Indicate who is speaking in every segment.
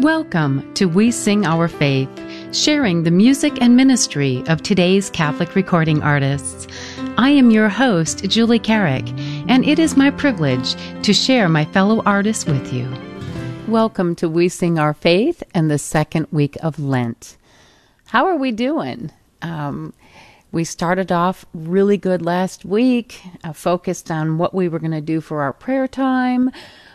Speaker 1: Welcome to We Sing Our Faith, sharing the music and ministry of today's Catholic recording artists. I am your host, Julie Carrick, and it is my privilege to share my fellow artists with you. Welcome to We Sing Our Faith and the second week of Lent. How are we doing? Um, we started off really good last week, uh, focused on what we were going to do for our prayer time,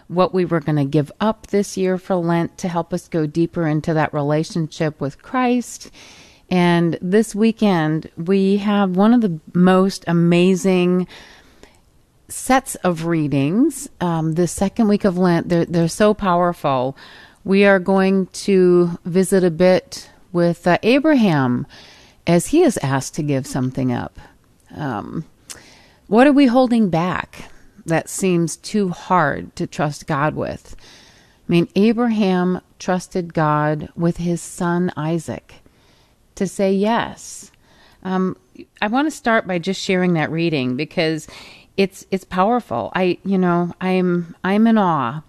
Speaker 1: what we were going to give up this year for Lent to help us go deeper into that relationship with Christ. And this weekend, we have one of the most amazing sets of readings. Um, the second week of Lent, they're, they're so powerful. We are going to visit a bit with uh, Abraham as he is asked to give something up. Um, what are we holding back? That seems too hard to trust God with. I mean, Abraham trusted God with his son Isaac to say yes. Um, I want to start by just sharing that reading because it's it's powerful. I you know I'm I'm in awe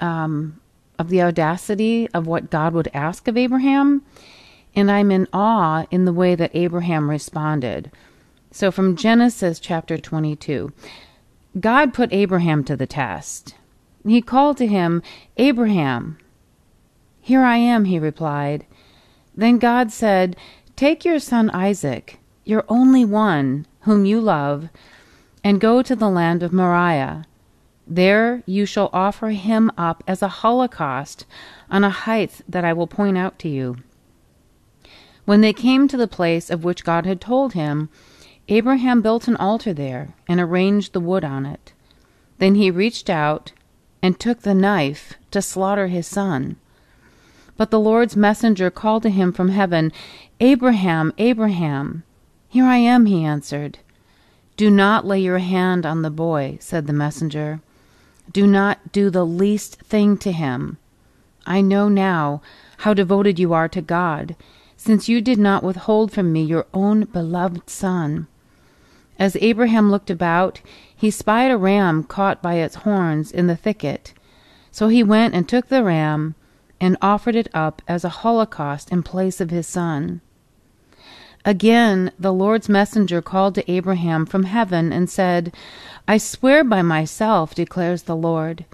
Speaker 1: um, of the audacity of what God would ask of Abraham, and I'm in awe in the way that Abraham responded. So from Genesis chapter 22. God put Abraham to the test. He called to him, Abraham. Here I am, he replied. Then God said, Take your son Isaac, your only one, whom you love, and go to the land of Moriah. There you shall offer him up as a holocaust on a height that I will point out to you. When they came to the place of which God had told him, Abraham built an altar there and arranged the wood on it. Then he reached out and took the knife to slaughter his son. But the Lord's messenger called to him from heaven, Abraham, Abraham. Here I am, he answered. Do not lay your hand on the boy, said the messenger. Do not do the least thing to him. I know now how devoted you are to God, since you did not withhold from me your own beloved son. As Abraham looked about, he spied a ram caught by its horns in the thicket. So he went and took the ram and offered it up as a holocaust in place of his son. Again, the Lord's messenger called to Abraham from heaven and said, I swear by myself, declares the Lord,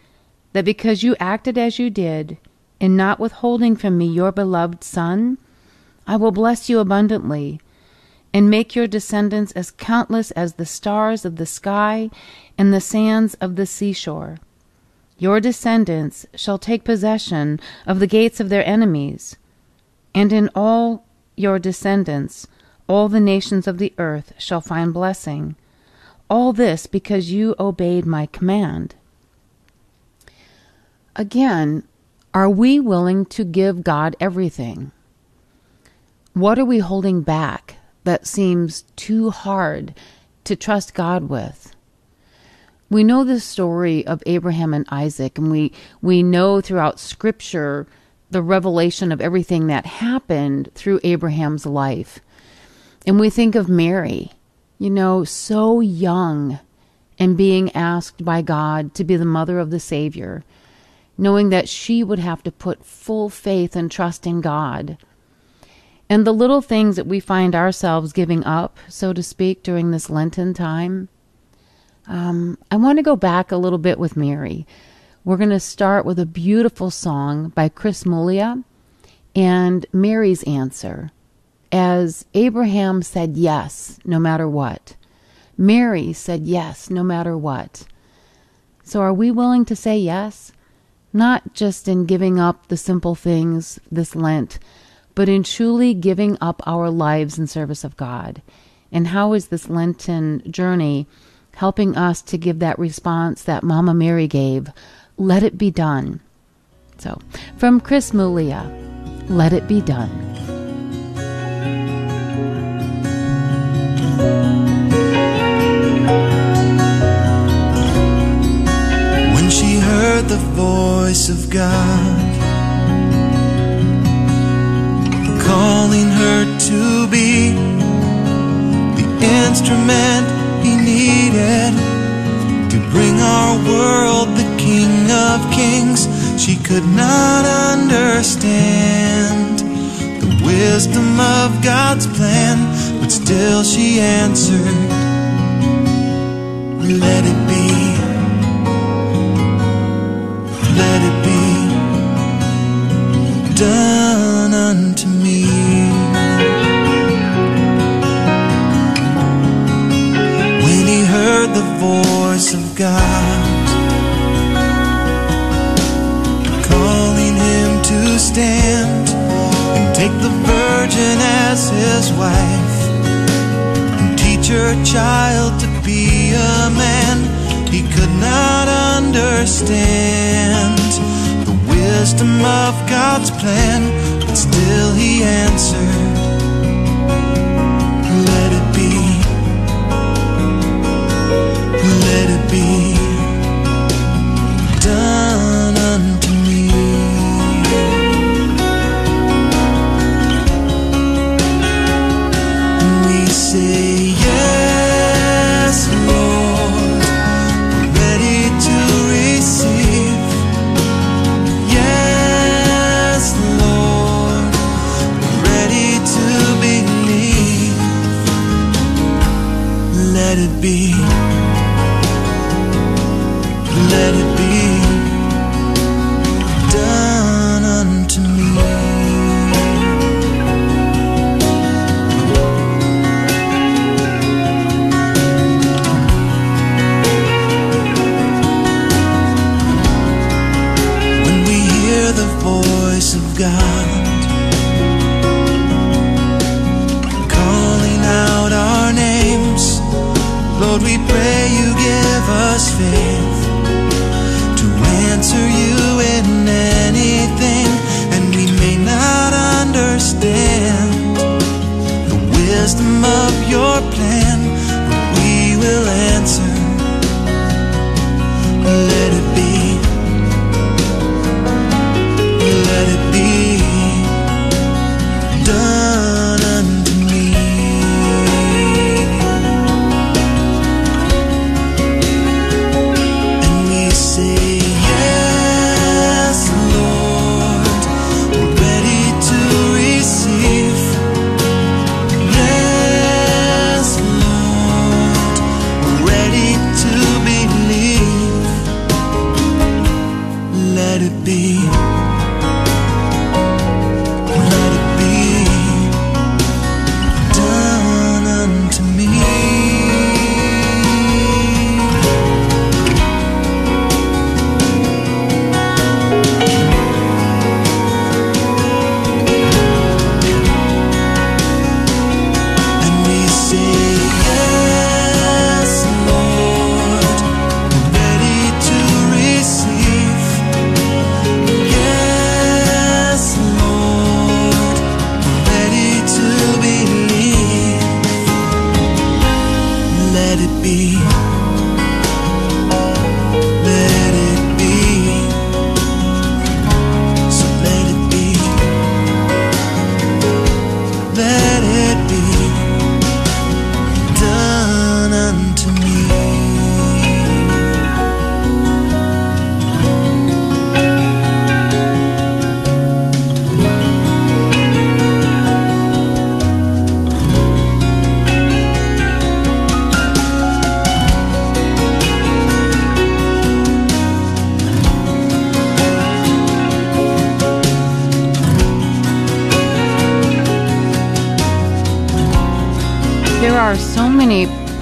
Speaker 1: that because you acted as you did, in not withholding from me your beloved son, I will bless you abundantly and make your descendants as countless as the stars of the sky and the sands of the seashore. Your descendants shall take possession of the gates of their enemies, and in all your descendants all the nations of the earth shall find blessing. All this because you obeyed my command. Again, are we willing to give God everything? What are we holding back that seems too hard to trust God with. We know the story of Abraham and Isaac, and we, we know throughout Scripture the revelation of everything that happened through Abraham's life. And we think of Mary, you know, so young and being asked by God to be the mother of the Savior, knowing that she would have to put full faith and trust in God and the little things that we find ourselves giving up, so to speak, during this Lenten time. Um, I want to go back a little bit with Mary. We're going to start with a beautiful song by Chris Muglia and Mary's answer. As Abraham said yes, no matter what. Mary said yes, no matter what. So are we willing to say yes? Not just in giving up the simple things this Lent, but in truly giving up our lives in service of God. And how is this Lenten journey helping us to give that response that Mama Mary gave? Let it be done. So, from Chris Muglia, let it be done.
Speaker 2: When she heard the voice of God calling her to be the instrument he needed to bring our world the King of Kings She could not understand the wisdom of God's plan, but still she answered, Let it be. Let it be done unto me. When he heard the voice of God calling him to stand and take the virgin as his wife and teach her child to be a man, he could not understand the wisdom of God's plan, still he answered, Let it be. Let it be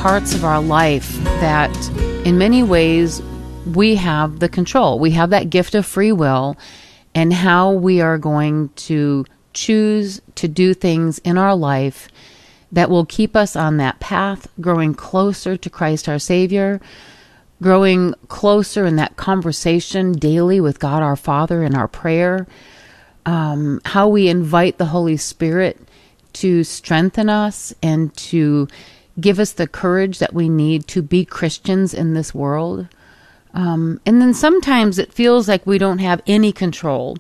Speaker 1: parts of our life that, in many ways, we have the control. We have that gift of free will, and how we are going to choose to do things in our life that will keep us on that path, growing closer to Christ our Savior, growing closer in that conversation daily with God our Father in our prayer, um, how we invite the Holy Spirit to strengthen us and to give us the courage that we need to be Christians in this world. Um, and then sometimes it feels like we don't have any control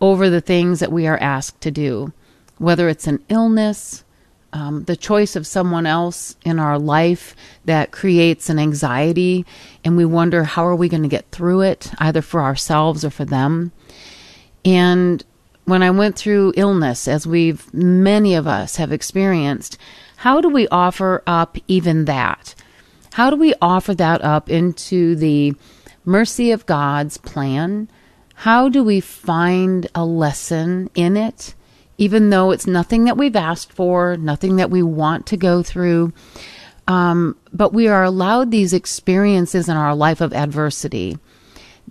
Speaker 1: over the things that we are asked to do, whether it's an illness, um, the choice of someone else in our life that creates an anxiety, and we wonder how are we going to get through it, either for ourselves or for them. And when I went through illness, as we've many of us have experienced, how do we offer up even that? How do we offer that up into the mercy of God's plan? How do we find a lesson in it, even though it's nothing that we've asked for, nothing that we want to go through? Um, but we are allowed these experiences in our life of adversity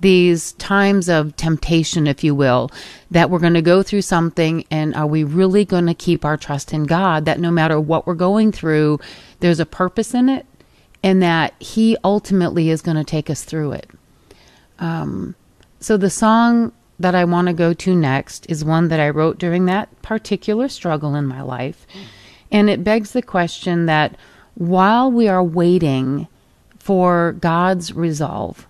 Speaker 1: these times of temptation, if you will, that we're going to go through something and are we really going to keep our trust in God that no matter what we're going through, there's a purpose in it and that He ultimately is going to take us through it. Um, so the song that I want to go to next is one that I wrote during that particular struggle in my life. And it begs the question that while we are waiting for God's resolve,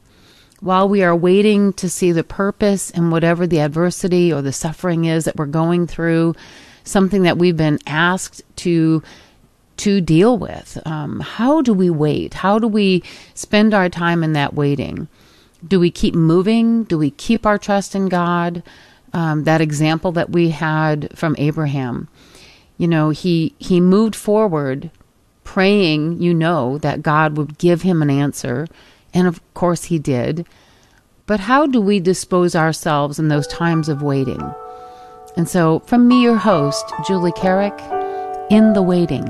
Speaker 1: while we are waiting to see the purpose in whatever the adversity or the suffering is that we're going through, something that we've been asked to to deal with. Um, how do we wait? How do we spend our time in that waiting? Do we keep moving? Do we keep our trust in God? Um, that example that we had from Abraham, you know, he he moved forward, praying, you know, that God would give him an answer and of course, he did. But how do we dispose ourselves in those times of waiting? And so, from me, your host, Julie Carrick, in the waiting.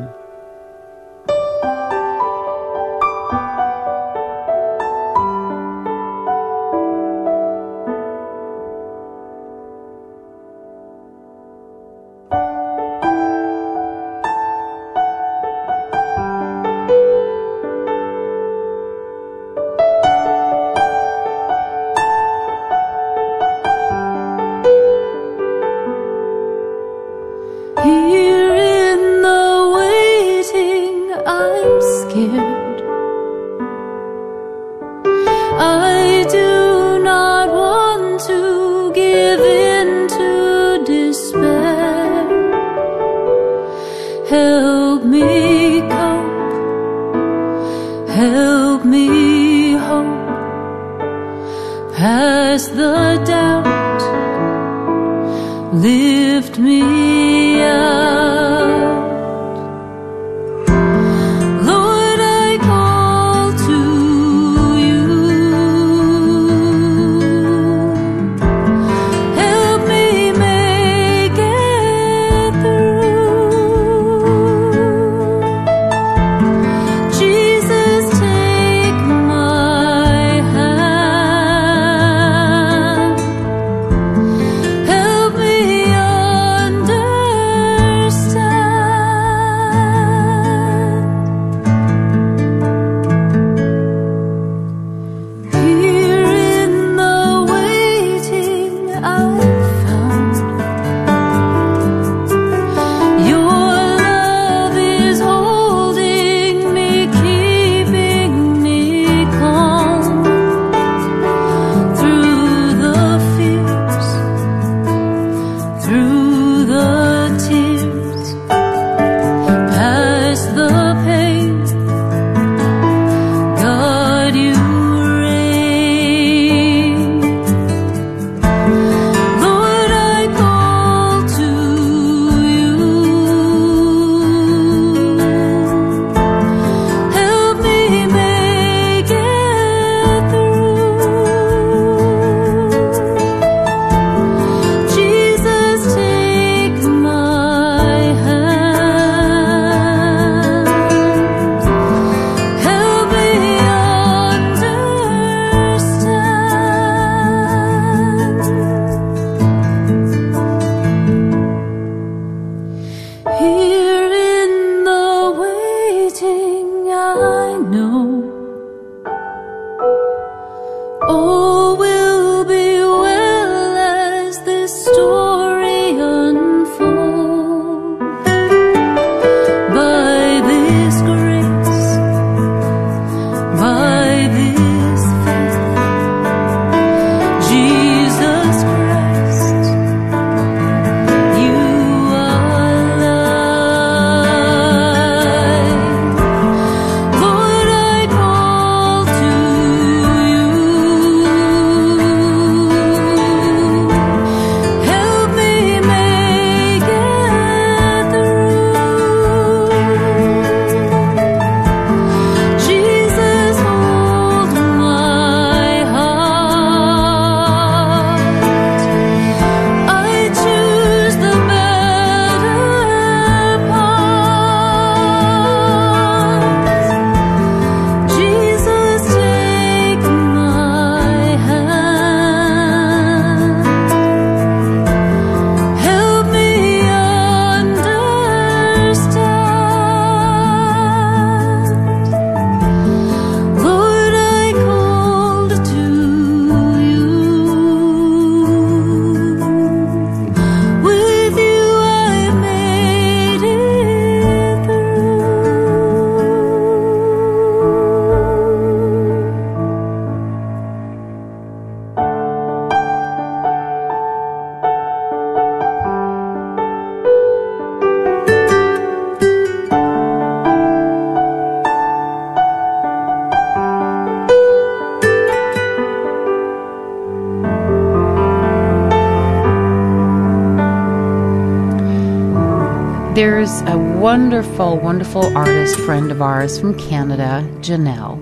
Speaker 1: Wonderful, wonderful artist friend of ours from Canada, Janelle.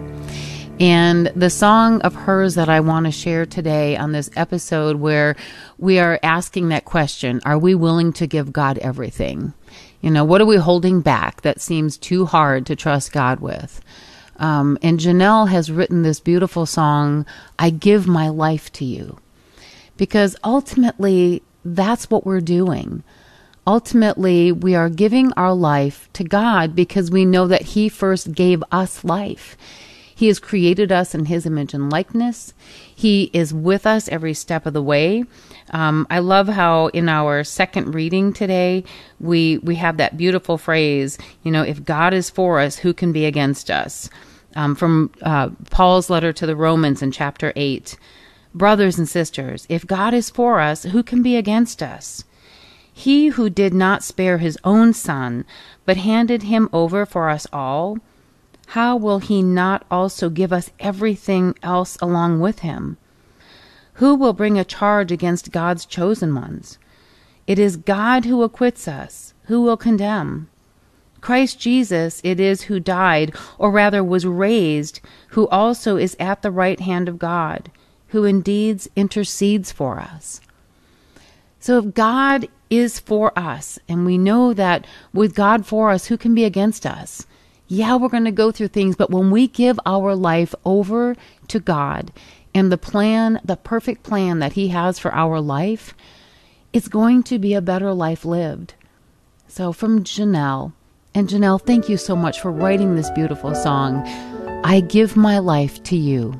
Speaker 1: And the song of hers that I want to share today on this episode, where we are asking that question Are we willing to give God everything? You know, what are we holding back that seems too hard to trust God with? Um, and Janelle has written this beautiful song, I Give My Life to You. Because ultimately, that's what we're doing ultimately we are giving our life to God because we know that He first gave us life. He has created us in His image and likeness. He is with us every step of the way. Um, I love how in our second reading today we we have that beautiful phrase. You know, if God is for us, who can be against us? Um, from uh, Paul's letter to the Romans in chapter eight. Brothers and sisters, if God is for us, who can be against us? He who did not spare his own son, but handed him over for us all, how will he not also give us everything else along with him? Who will bring a charge against God's chosen ones? It is God who acquits us. Who will condemn? Christ Jesus it is who died, or rather was raised, who also is at the right hand of God, who indeed intercedes for us. So if God is for us. And we know that with God for us, who can be against us? Yeah, we're going to go through things, but when we give our life over to God and the plan, the perfect plan that He has for our life, it's going to be a better life lived. So, from Janelle, and Janelle, thank you so much for writing this beautiful song. I give my life to you.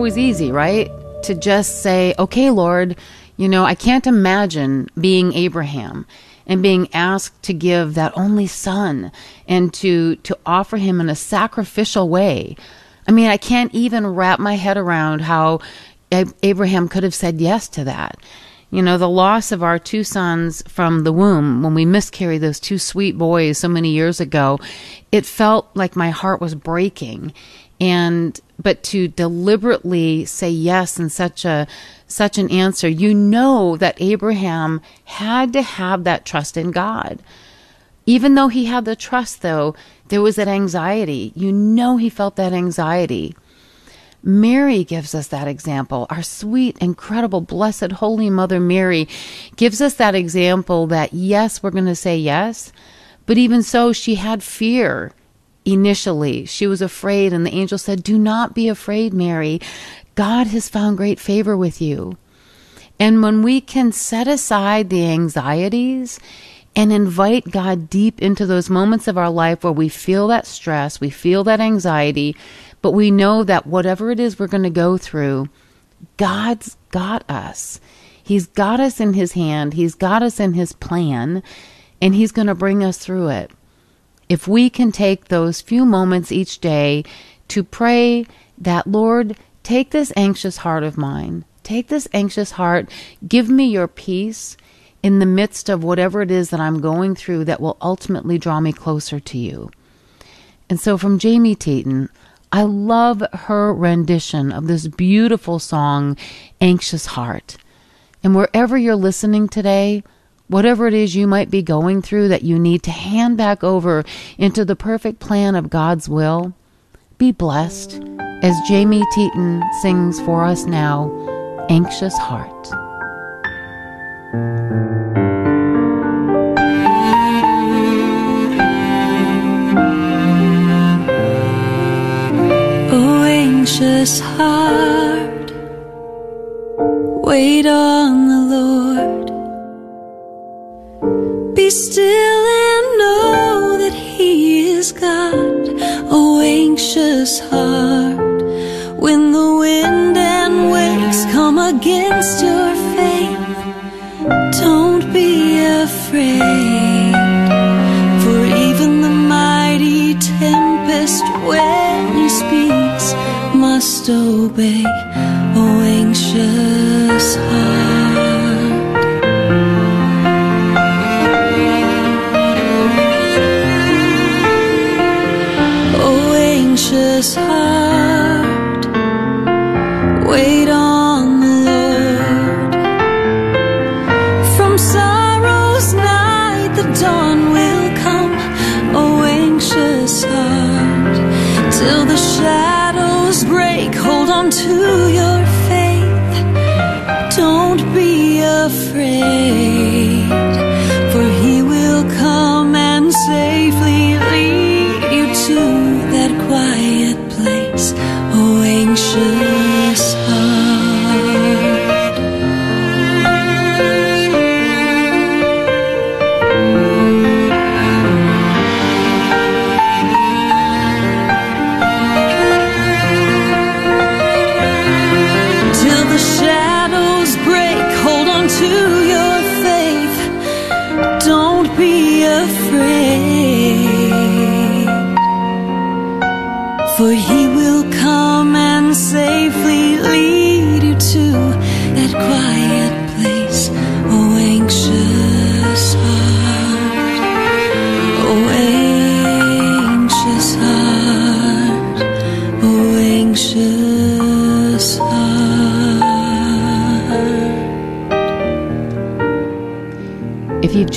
Speaker 1: always easy, right? To just say, okay, Lord, you know, I can't imagine being Abraham and being asked to give that only son and to, to offer him in a sacrificial way. I mean, I can't even wrap my head around how Abraham could have said yes to that. You know, the loss of our two sons from the womb when we miscarried those two sweet boys so many years ago, it felt like my heart was breaking. And, but to deliberately say yes in such a, such an answer, you know that Abraham had to have that trust in God. Even though he had the trust, though, there was that anxiety. You know he felt that anxiety. Mary gives us that example. Our sweet, incredible, blessed, holy Mother Mary gives us that example that yes, we're going to say yes, but even so, she had fear initially. She was afraid, and the angel said, Do not be afraid, Mary. God has found great favor with you. And when we can set aside the anxieties and invite God deep into those moments of our life where we feel that stress, we feel that anxiety, but we know that whatever it is we're going to go through, God's got us. He's got us in His hand, He's got us in His plan, and He's going to bring us through it. If we can take those few moments each day to pray that, Lord, take this anxious heart of mine, take this anxious heart, give me your peace in the midst of whatever it is that I'm going through that will ultimately draw me closer to you. And so from Jamie Teton, I love her rendition of this beautiful song, Anxious Heart. And wherever you're listening today, whatever it is you might be going through that you need to hand back over into the perfect plan of God's will, be blessed as Jamie Teton sings for us now, Anxious Heart.
Speaker 3: Oh, anxious heart, wait on the Lord. Be still and know that He is God. Oh, anxious heart, when the wind and waves come against your faith, don't be afraid. For even the mighty tempest, when He speaks, must obey. Oh, anxious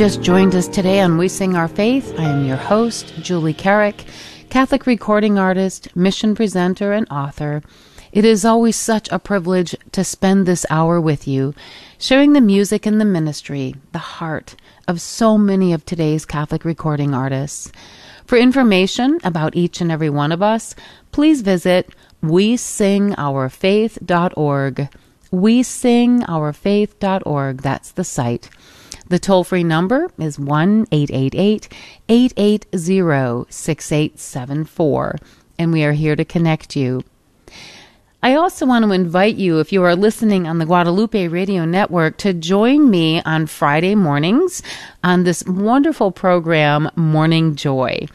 Speaker 1: just joined us today on We Sing Our Faith, I am your host, Julie Carrick, Catholic recording artist, mission presenter, and author. It is always such a privilege to spend this hour with you, sharing the music and the ministry, the heart of so many of today's Catholic recording artists. For information about each and every one of us, please visit we sing our faith.org. We sing WeSingOurFaith.org. WeSingOurFaith.org. That's the site. The toll free number is 1 888 880 6874, and we are here to connect you. I also want to invite you, if you are listening on the Guadalupe Radio Network, to join me on Friday mornings on this wonderful program, Morning Joy.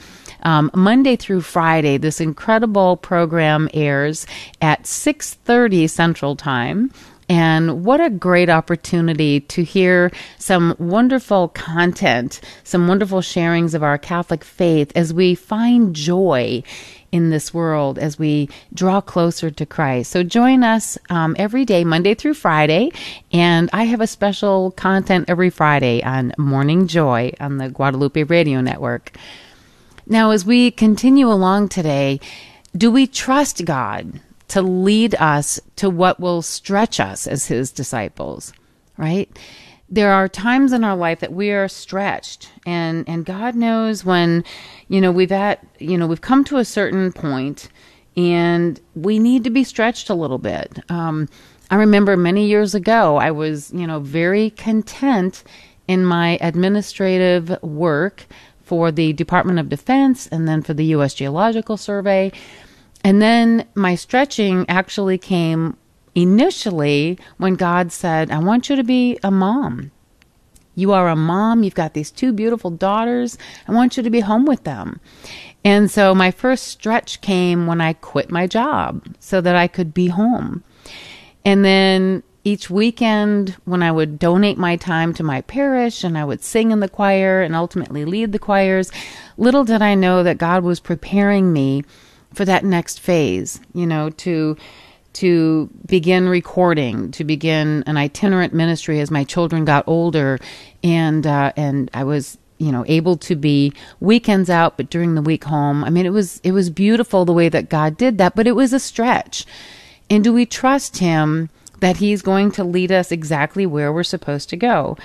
Speaker 1: Um, Monday through Friday, this incredible program airs at 6:30 Central Time. And what a great opportunity to hear some wonderful content, some wonderful sharings of our Catholic faith as we find joy in this world as we draw closer to Christ. So join us um, every day, Monday through Friday. And I have a special content every Friday on Morning Joy on the Guadalupe Radio Network. Now, as we continue along today, do we trust God to lead us to what will stretch us as His disciples? Right? There are times in our life that we are stretched, and and God knows when, you know, we've at you know we've come to a certain point, and we need to be stretched a little bit. Um, I remember many years ago, I was you know very content in my administrative work for the Department of Defense and then for the U.S. Geological Survey. And then my stretching actually came initially when God said, I want you to be a mom. You are a mom. You've got these two beautiful daughters. I want you to be home with them. And so my first stretch came when I quit my job so that I could be home. And then each weekend when I would donate my time to my parish and I would sing in the choir and ultimately lead the choirs, little did I know that God was preparing me for that next phase, you know, to to begin recording, to begin an itinerant ministry as my children got older, and uh, and I was you know able to be weekends out, but during the week home. I mean, it was it was beautiful the way that God did that, but it was a stretch. And do we trust Him that he's going to lead us exactly where we're supposed to go.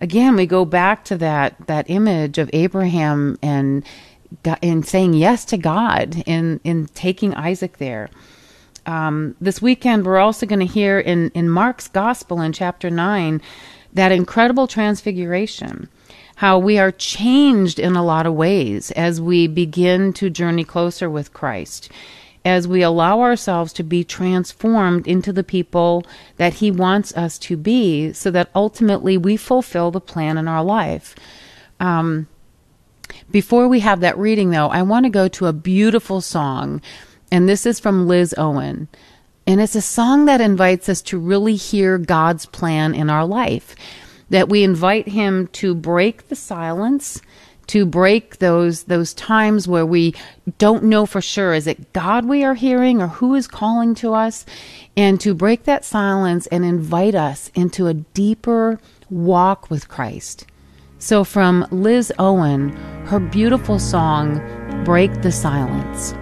Speaker 1: Again, we go back to that that image of Abraham and in saying yes to God in in taking Isaac there. Um, this weekend, we're also going to hear in in Mark's Gospel in chapter nine that incredible transfiguration how we are changed in a lot of ways as we begin to journey closer with Christ as we allow ourselves to be transformed into the people that He wants us to be, so that ultimately we fulfill the plan in our life. Um, before we have that reading, though, I want to go to a beautiful song, and this is from Liz Owen. And it's a song that invites us to really hear God's plan in our life, that we invite Him to break the silence to break those those times where we don't know for sure is it God we are hearing or who is calling to us and to break that silence and invite us into a deeper walk with Christ. So from Liz Owen, her beautiful song Break the Silence.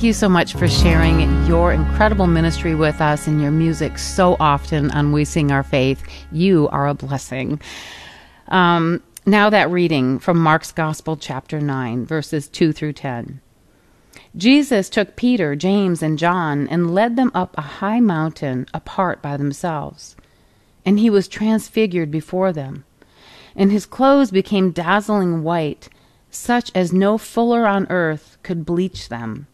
Speaker 1: Thank you so much for sharing your incredible ministry with us and your music so often on We Sing Our Faith. You are a blessing. Um, now, that reading from Mark's Gospel, chapter 9, verses 2 through 10. Jesus took Peter, James, and John and led them up a high mountain apart by themselves. And he was transfigured before them. And his clothes became dazzling white, such as no fuller on earth could bleach them.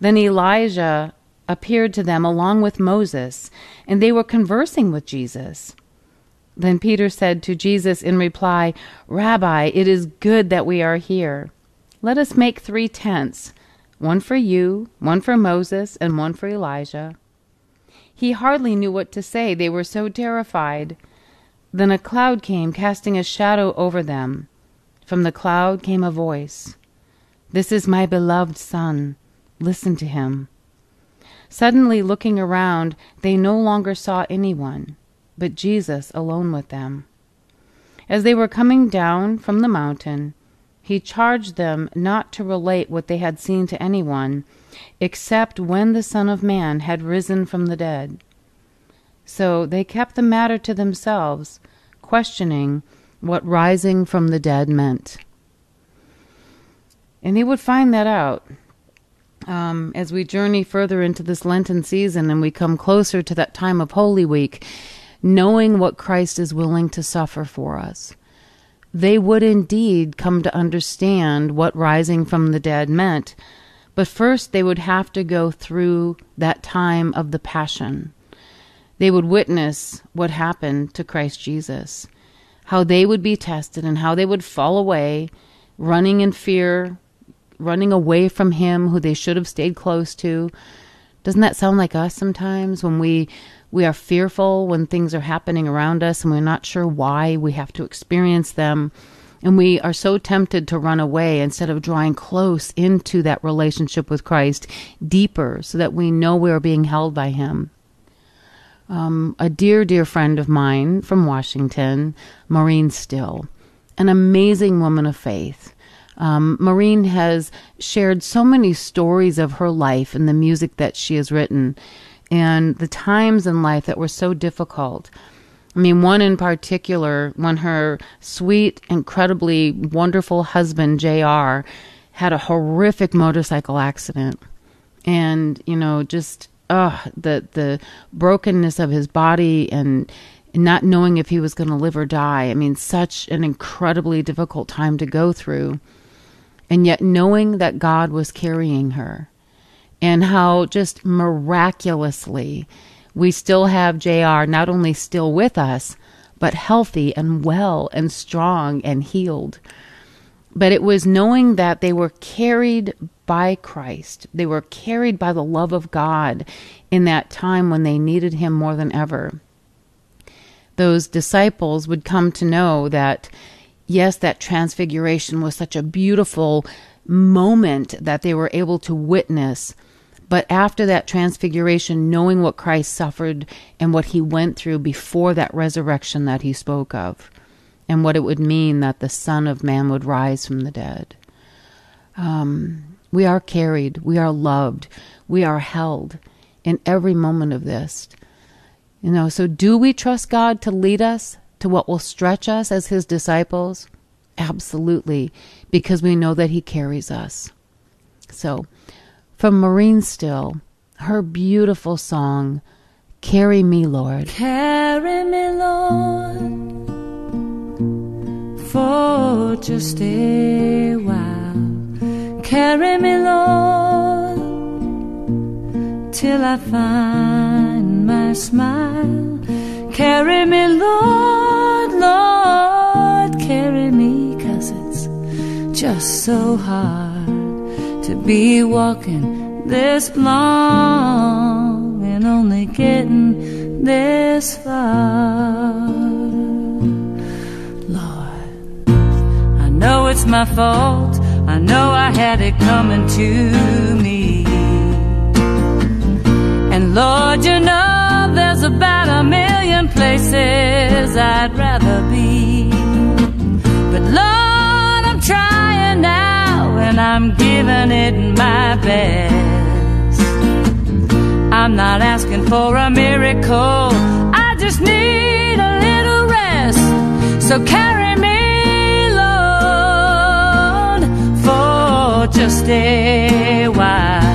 Speaker 1: Then Elijah appeared to them along with Moses, and they were conversing with Jesus. Then Peter said to Jesus in reply, Rabbi, it is good that we are here. Let us make three tents one for you, one for Moses, and one for Elijah. He hardly knew what to say, they were so terrified. Then a cloud came, casting a shadow over them. From the cloud came a voice This is my beloved Son. Listen to him. Suddenly, looking around, they no longer saw anyone, but Jesus alone with them. As they were coming down from the mountain, he charged them not to relate what they had seen to anyone, except when the Son of Man had risen from the dead. So they kept the matter to themselves, questioning what rising from the dead meant. And he would find that out um, as we journey further into this Lenten season and we come closer to that time of Holy Week, knowing what Christ is willing to suffer for us. They would indeed come to understand what rising from the dead meant, but first they would have to go through that time of the Passion. They would witness what happened to Christ Jesus, how they would be tested and how they would fall away, running in fear, running away from him who they should have stayed close to. Doesn't that sound like us sometimes when we we are fearful when things are happening around us and we're not sure why we have to experience them and we are so tempted to run away instead of drawing close into that relationship with Christ deeper so that we know we are being held by him. Um, a dear, dear friend of mine from Washington, Maureen Still, an amazing woman of faith. Um, Maureen has shared so many stories of her life and the music that she has written and the times in life that were so difficult. I mean, one in particular, when her sweet, incredibly wonderful husband, JR, had a horrific motorcycle accident. and you know just uh the the brokenness of his body and not knowing if he was going to live or die i mean such an incredibly difficult time to go through and yet knowing that god was carrying her and how just miraculously we still have jr not only still with us but healthy and well and strong and healed but it was knowing that they were carried by Christ. They were carried by the love of God in that time when they needed Him more than ever. Those disciples would come to know that, yes, that transfiguration was such a beautiful moment that they were able to witness. But after that transfiguration, knowing what Christ suffered and what he went through before that resurrection that he spoke of, and what it would mean that the Son of Man would rise from the dead. Um, we are carried, we are loved, we are held in every moment of this. You know, so do we trust God to lead us to what will stretch us as His disciples? Absolutely, because we know that He carries us. So, from Maureen Still, her beautiful song, Carry Me, Lord.
Speaker 3: Carry me, Lord for just a while. Carry me, Lord, till I find my smile. Carry me, Lord, Lord, carry me, cause it's just so hard to be walking this long and only getting this far. Lord, I know it's my fault. I know I had it coming to me. And Lord, you know there's about a million places I'd rather be. But Lord, I'm trying now and I'm giving it my best. I'm not asking for a miracle, I just need a little rest. So carry me Lord, for just a while.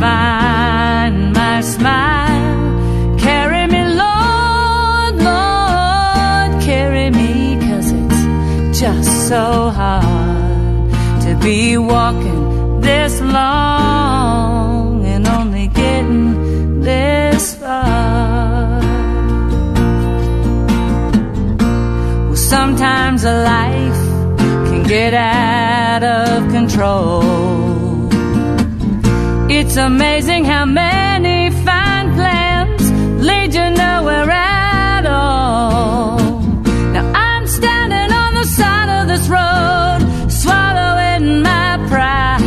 Speaker 3: Find my smile. Carry me, Lord, Lord, carry me, cause it's just so hard to be walking this long and only getting this far. Well, sometimes a life can get out of control. It's amazing how many fine plans lead you nowhere at all. Now I'm standing on the side of this road, swallowing my pride.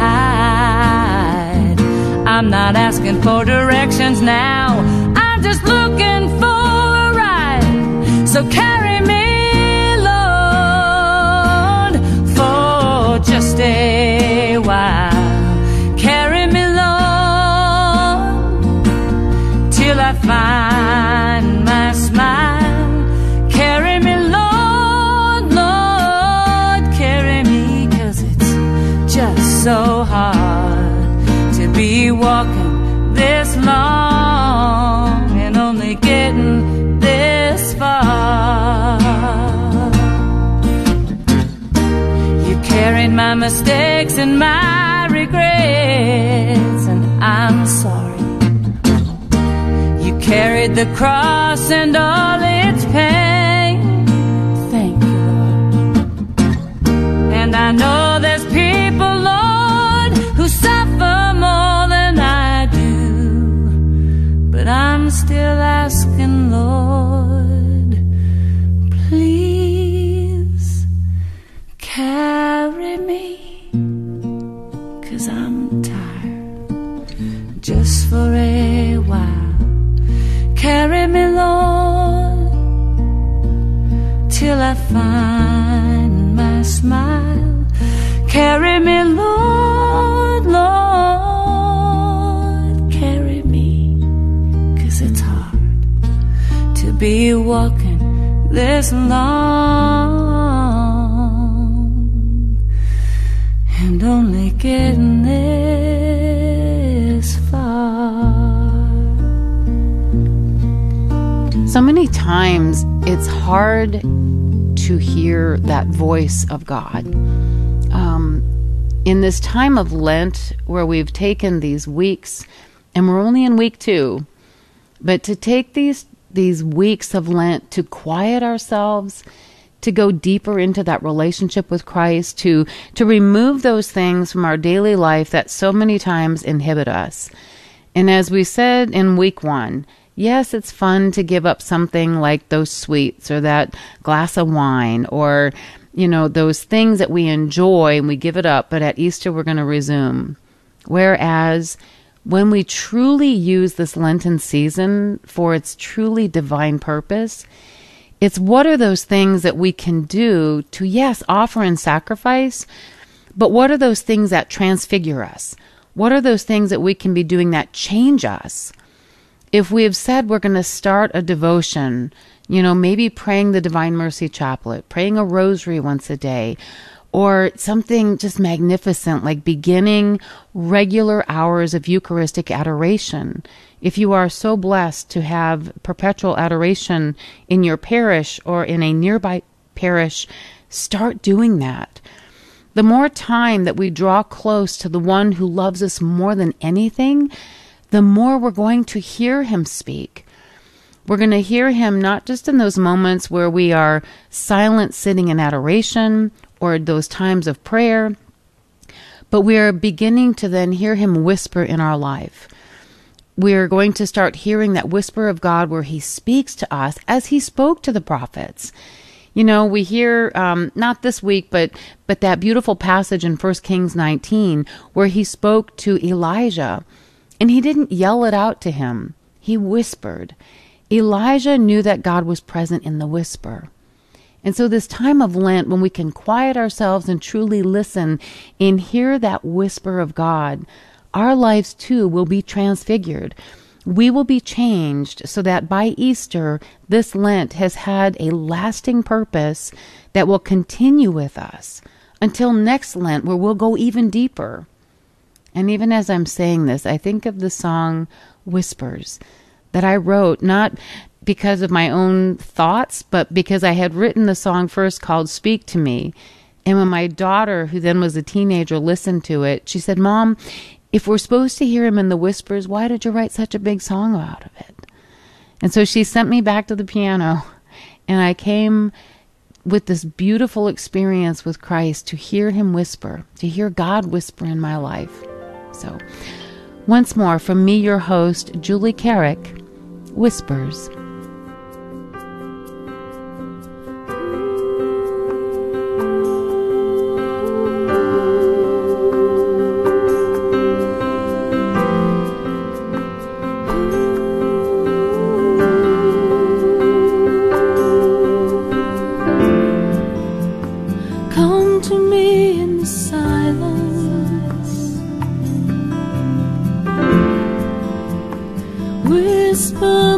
Speaker 3: I'm not asking for directions now, I'm just looking for a ride. So carry me. Lord, for just a while. My mistakes and my regrets, and I'm sorry. You carried the cross and all its pain. Thank you, Lord. And I know Carry me, Lord, Lord, carry me. Cause it's hard to be walking this long and only getting this far.
Speaker 1: So many times it's hard to hear that voice of God. In this time of Lent, where we've taken these weeks, and we're only in week two, but to take these these weeks of Lent to quiet ourselves, to go deeper into that relationship with Christ, to to remove those things from our daily life that so many times inhibit us. And as we said in week 1, yes, it's fun to give up something like those sweets or that glass of wine or you know those things that we enjoy and we give it up, but at Easter we're going to resume. Whereas when we truly use this Lenten season for its truly divine purpose, it's what are those things that we can do to, yes, offer and sacrifice, but what are those things that transfigure us? What are those things that we can be doing that change us? If we have said we're going to start a devotion, you know, maybe praying the Divine Mercy Chaplet, praying a rosary once a day, or something just magnificent like beginning regular hours of Eucharistic adoration. If you are so blessed to have perpetual adoration in your parish or in a nearby parish, start doing that. The more time that we draw close to the one who loves us more than anything, the more we're going to hear him speak. We're going to hear him not just in those moments where we are silent sitting in adoration or those times of prayer, but we are beginning to then hear Him whisper in our life. We are going to start hearing that whisper of God where He speaks to us as He spoke to the prophets. You know, we hear um, not this week, but but that beautiful passage in First Kings 19 where He spoke to Elijah, and He didn't yell it out to him; He whispered. Elijah knew that God was present in the whisper. And so, this time of Lent, when we can quiet ourselves and truly listen and hear that whisper of God, our lives too will be transfigured. We will be changed so that by Easter, this Lent has had a lasting purpose that will continue with us until next Lent, where we'll go even deeper. And even as I'm saying this, I think of the song Whispers that I wrote, not because of my own thoughts, but because I had written the song first called Speak to Me. And when my daughter, who then was a teenager, listened to it, she said, Mom, if we're supposed to hear him in the whispers, why did you write such a big song out of it? And so she sent me back to the piano, and I came with this beautiful experience with Christ to hear him whisper, to hear God whisper in my life. So, once more, from me, your host, Julie Carrick, Whispers.
Speaker 3: Whisper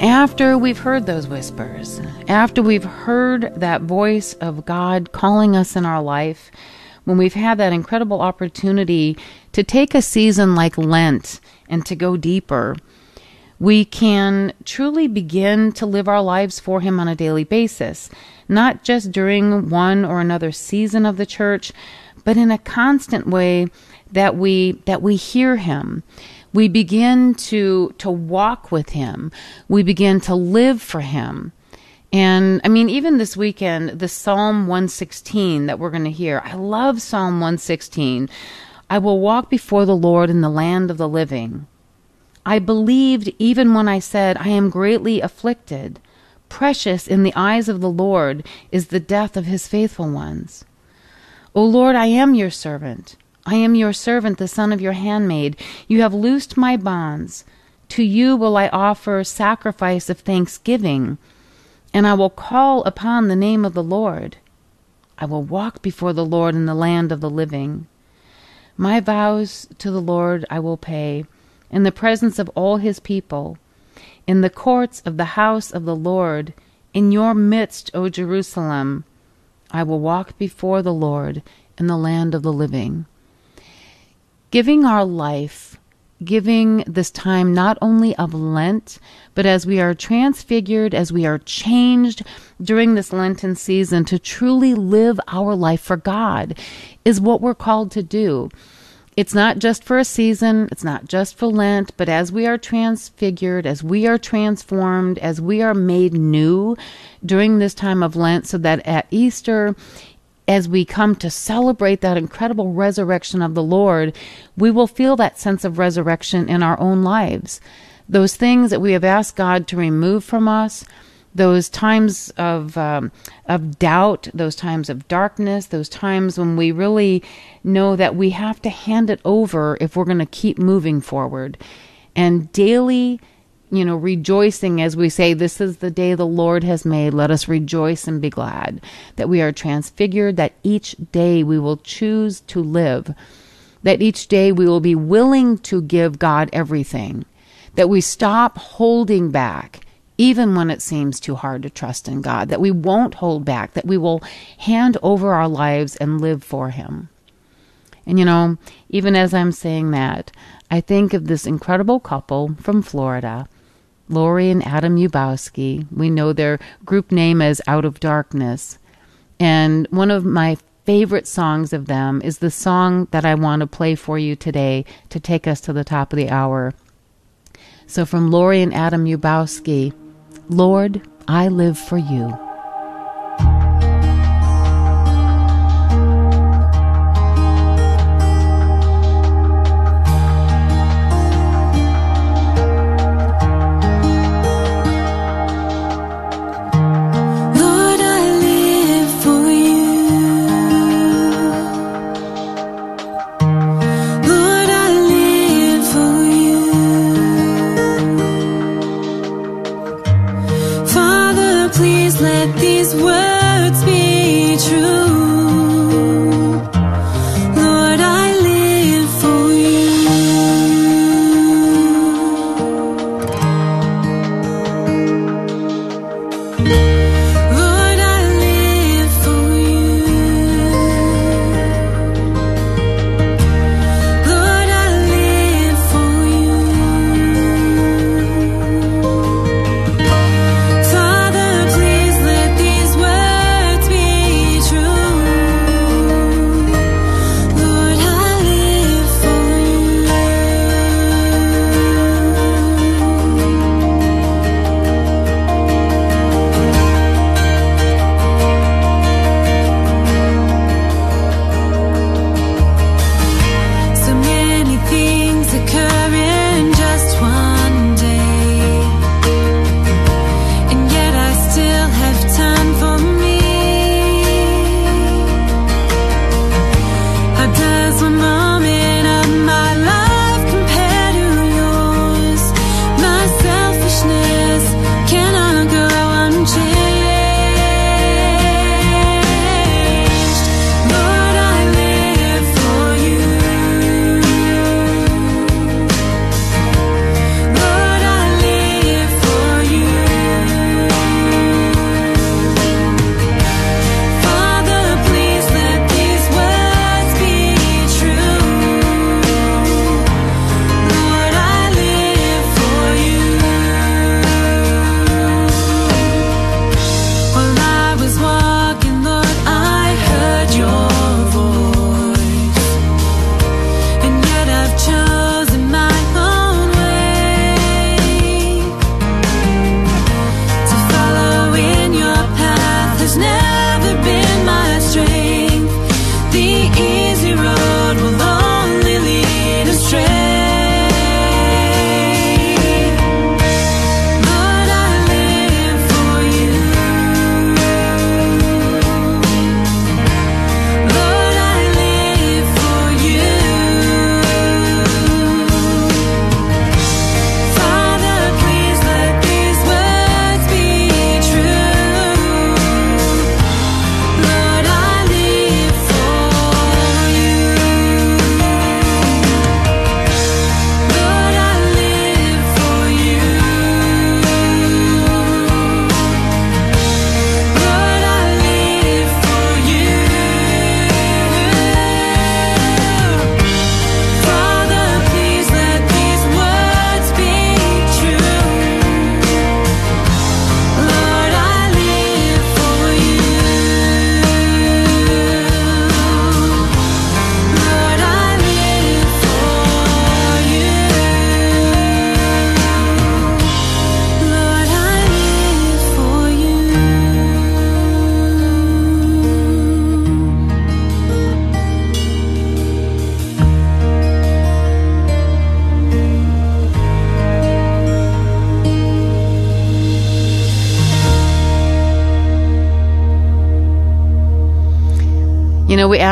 Speaker 1: after we've heard those whispers, after we've heard that voice of God calling us in our life, when we've had that incredible opportunity to take a season like Lent and to go deeper, we can truly begin to live our lives for Him on a daily basis, not just during one or another season of the church, but in a constant way that we that we hear Him we begin to to walk with him. We begin to live for him. And i mean even this weekend the psalm 116 that we're going to hear i love psalm 116 i will walk before the lord in the land of the living. I believed even when i said i am greatly afflicted. Precious in the eyes of the lord is the death of his faithful ones. O lord i am your servant I am your servant, the son of your handmaid. You have loosed my bonds. To you will I offer sacrifice of thanksgiving, and I will call upon the name of the Lord. I will walk before the Lord in the land of the living. My vows to the Lord I will pay in the presence of all his people, in the courts of the house of the Lord, in your midst, O Jerusalem. I will walk before the Lord in the land of the living giving our life, giving this time not only of Lent, but as we are transfigured, as we are changed during this Lenten season to truly live our life for God, is what we're called to do. It's not just for a season, it's not just for Lent, but as we are transfigured, as we are transformed, as we are made new during this time of Lent, so that at Easter, as we come to celebrate that incredible resurrection of the Lord, we will feel that sense of resurrection in our own lives. Those things that we have asked God to remove from us, those times of um, of doubt, those times of darkness, those times when we really know that we have to hand it over if we're going to keep moving forward, and daily you know, rejoicing as we say, This is the day the Lord has made. Let us rejoice and be glad that we are transfigured, that each day we will choose to live, that each day we will be willing to give God everything, that we stop holding back, even when it seems too hard to trust in God, that we won't hold back, that we will hand over our lives and live for Him. And you know, even as I'm saying that, I think of this incredible couple from Florida Lori and Adam Ubowski. We know their group name as Out of Darkness. And one of my
Speaker 3: favorite songs of them is the song that I want to play for you today to take us to the top of the hour. So, from Lori and Adam Ubowski, Lord, I live for you.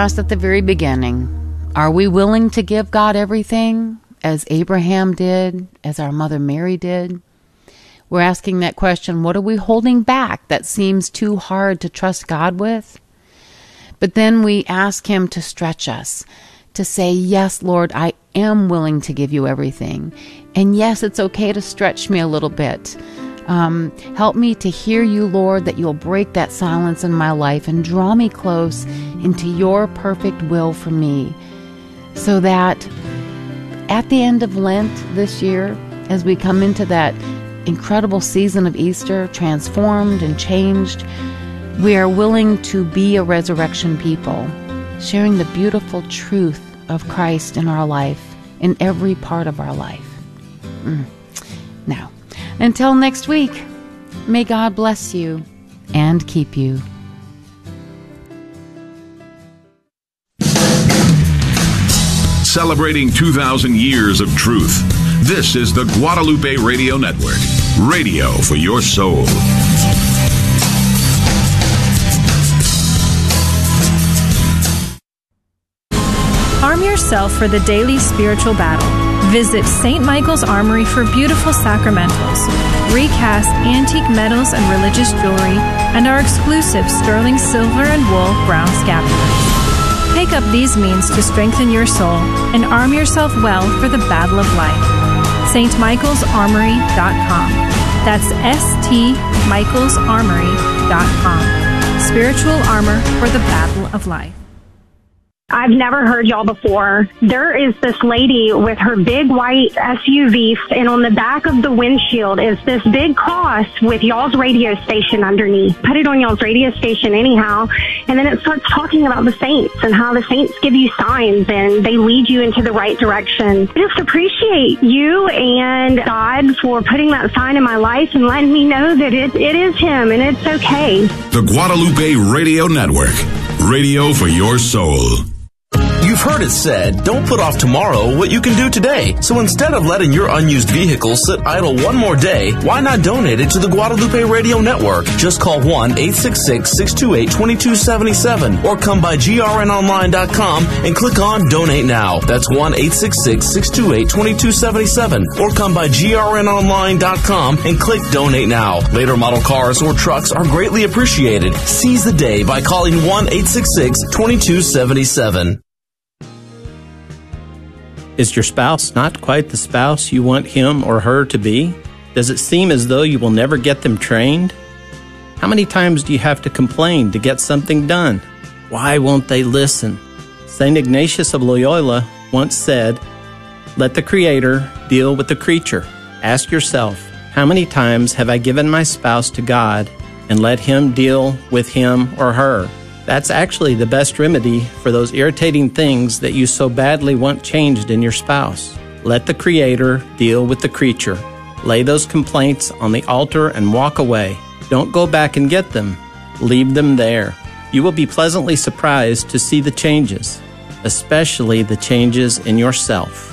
Speaker 3: Asked at the very beginning are we willing to give God everything as Abraham did, as our mother Mary did? We're asking that question what are we holding back that seems too hard to trust God with? But then we ask Him to stretch us, to say, Yes, Lord, I am willing to give you everything. And yes, it's okay to stretch me a little bit. Um, help me to hear you, Lord, that you'll break that silence in my life and draw me close into your perfect will for me. So that at the end of Lent this year, as we come into that incredible season of Easter, transformed and changed, we are willing to be a resurrection people.
Speaker 1: sharing the beautiful truth of Christ in our life, in every part of our life. Mm. Now, until next week, may God bless you and keep you.
Speaker 4: Celebrating 2,000 years of truth. This is the Guadalupe Radio Network, radio for your soul.
Speaker 5: Arm yourself for the daily spiritual battle. Visit St. Michael's Armory for beautiful sacramentals, recast antique medals and religious jewelry, and our exclusive sterling silver and wool brown scapulars. Take up these means to strengthen your soul and arm yourself well for the battle of life. St. stmichaelsarmory.com. That's stmichaelsarmory.com. Spiritual armor for the battle of life.
Speaker 6: I've never heard y'all before. There is this lady with her big white SUV, and on the back of the windshield is this big cross with y'all's radio station underneath. Put it on y'all's radio station anyhow, and then it starts talking about the saints and how the saints give you signs and they lead you into the right direction. I just appreciate you and God for putting that sign in my life and letting me know that it, it is Him and it's okay.
Speaker 4: The Guadalupe Radio Network, radio for your soul.
Speaker 7: Heard it said, don't put off tomorrow what you can do today. So instead of letting your unused vehicle sit idle one more day, why not donate it to the Guadalupe Radio Network? Just call 1-866-628-2277 or come by grnonline.com and click on Donate Now. That's 1-866-628-2277 or come by grnonline.com and click Donate Now. Later model cars or trucks are greatly appreciated. Seize the day by calling 1-866-2277.
Speaker 8: Is your spouse not quite the spouse you want him or her to be? Does it seem as though you will never get them trained? How many times do you have to complain to get something done? Why won't they listen? St. Ignatius of Loyola once said, Let the Creator deal with the creature. Ask yourself, how many times have I given my spouse to God and let Him deal with him or her? That's actually the best remedy for those irritating things that you so badly want changed in your spouse. Let the Creator deal with the creature. Lay those complaints on the altar and walk away. Don't go back and get them. Leave them there. You will be pleasantly surprised to see the changes, especially the changes in yourself.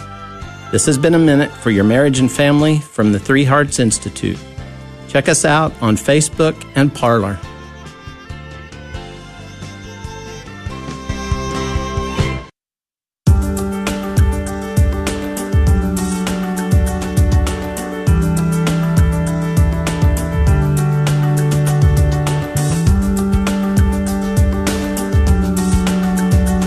Speaker 8: This has been a minute for your marriage and family from the Three Hearts Institute. Check us out on Facebook and Parler.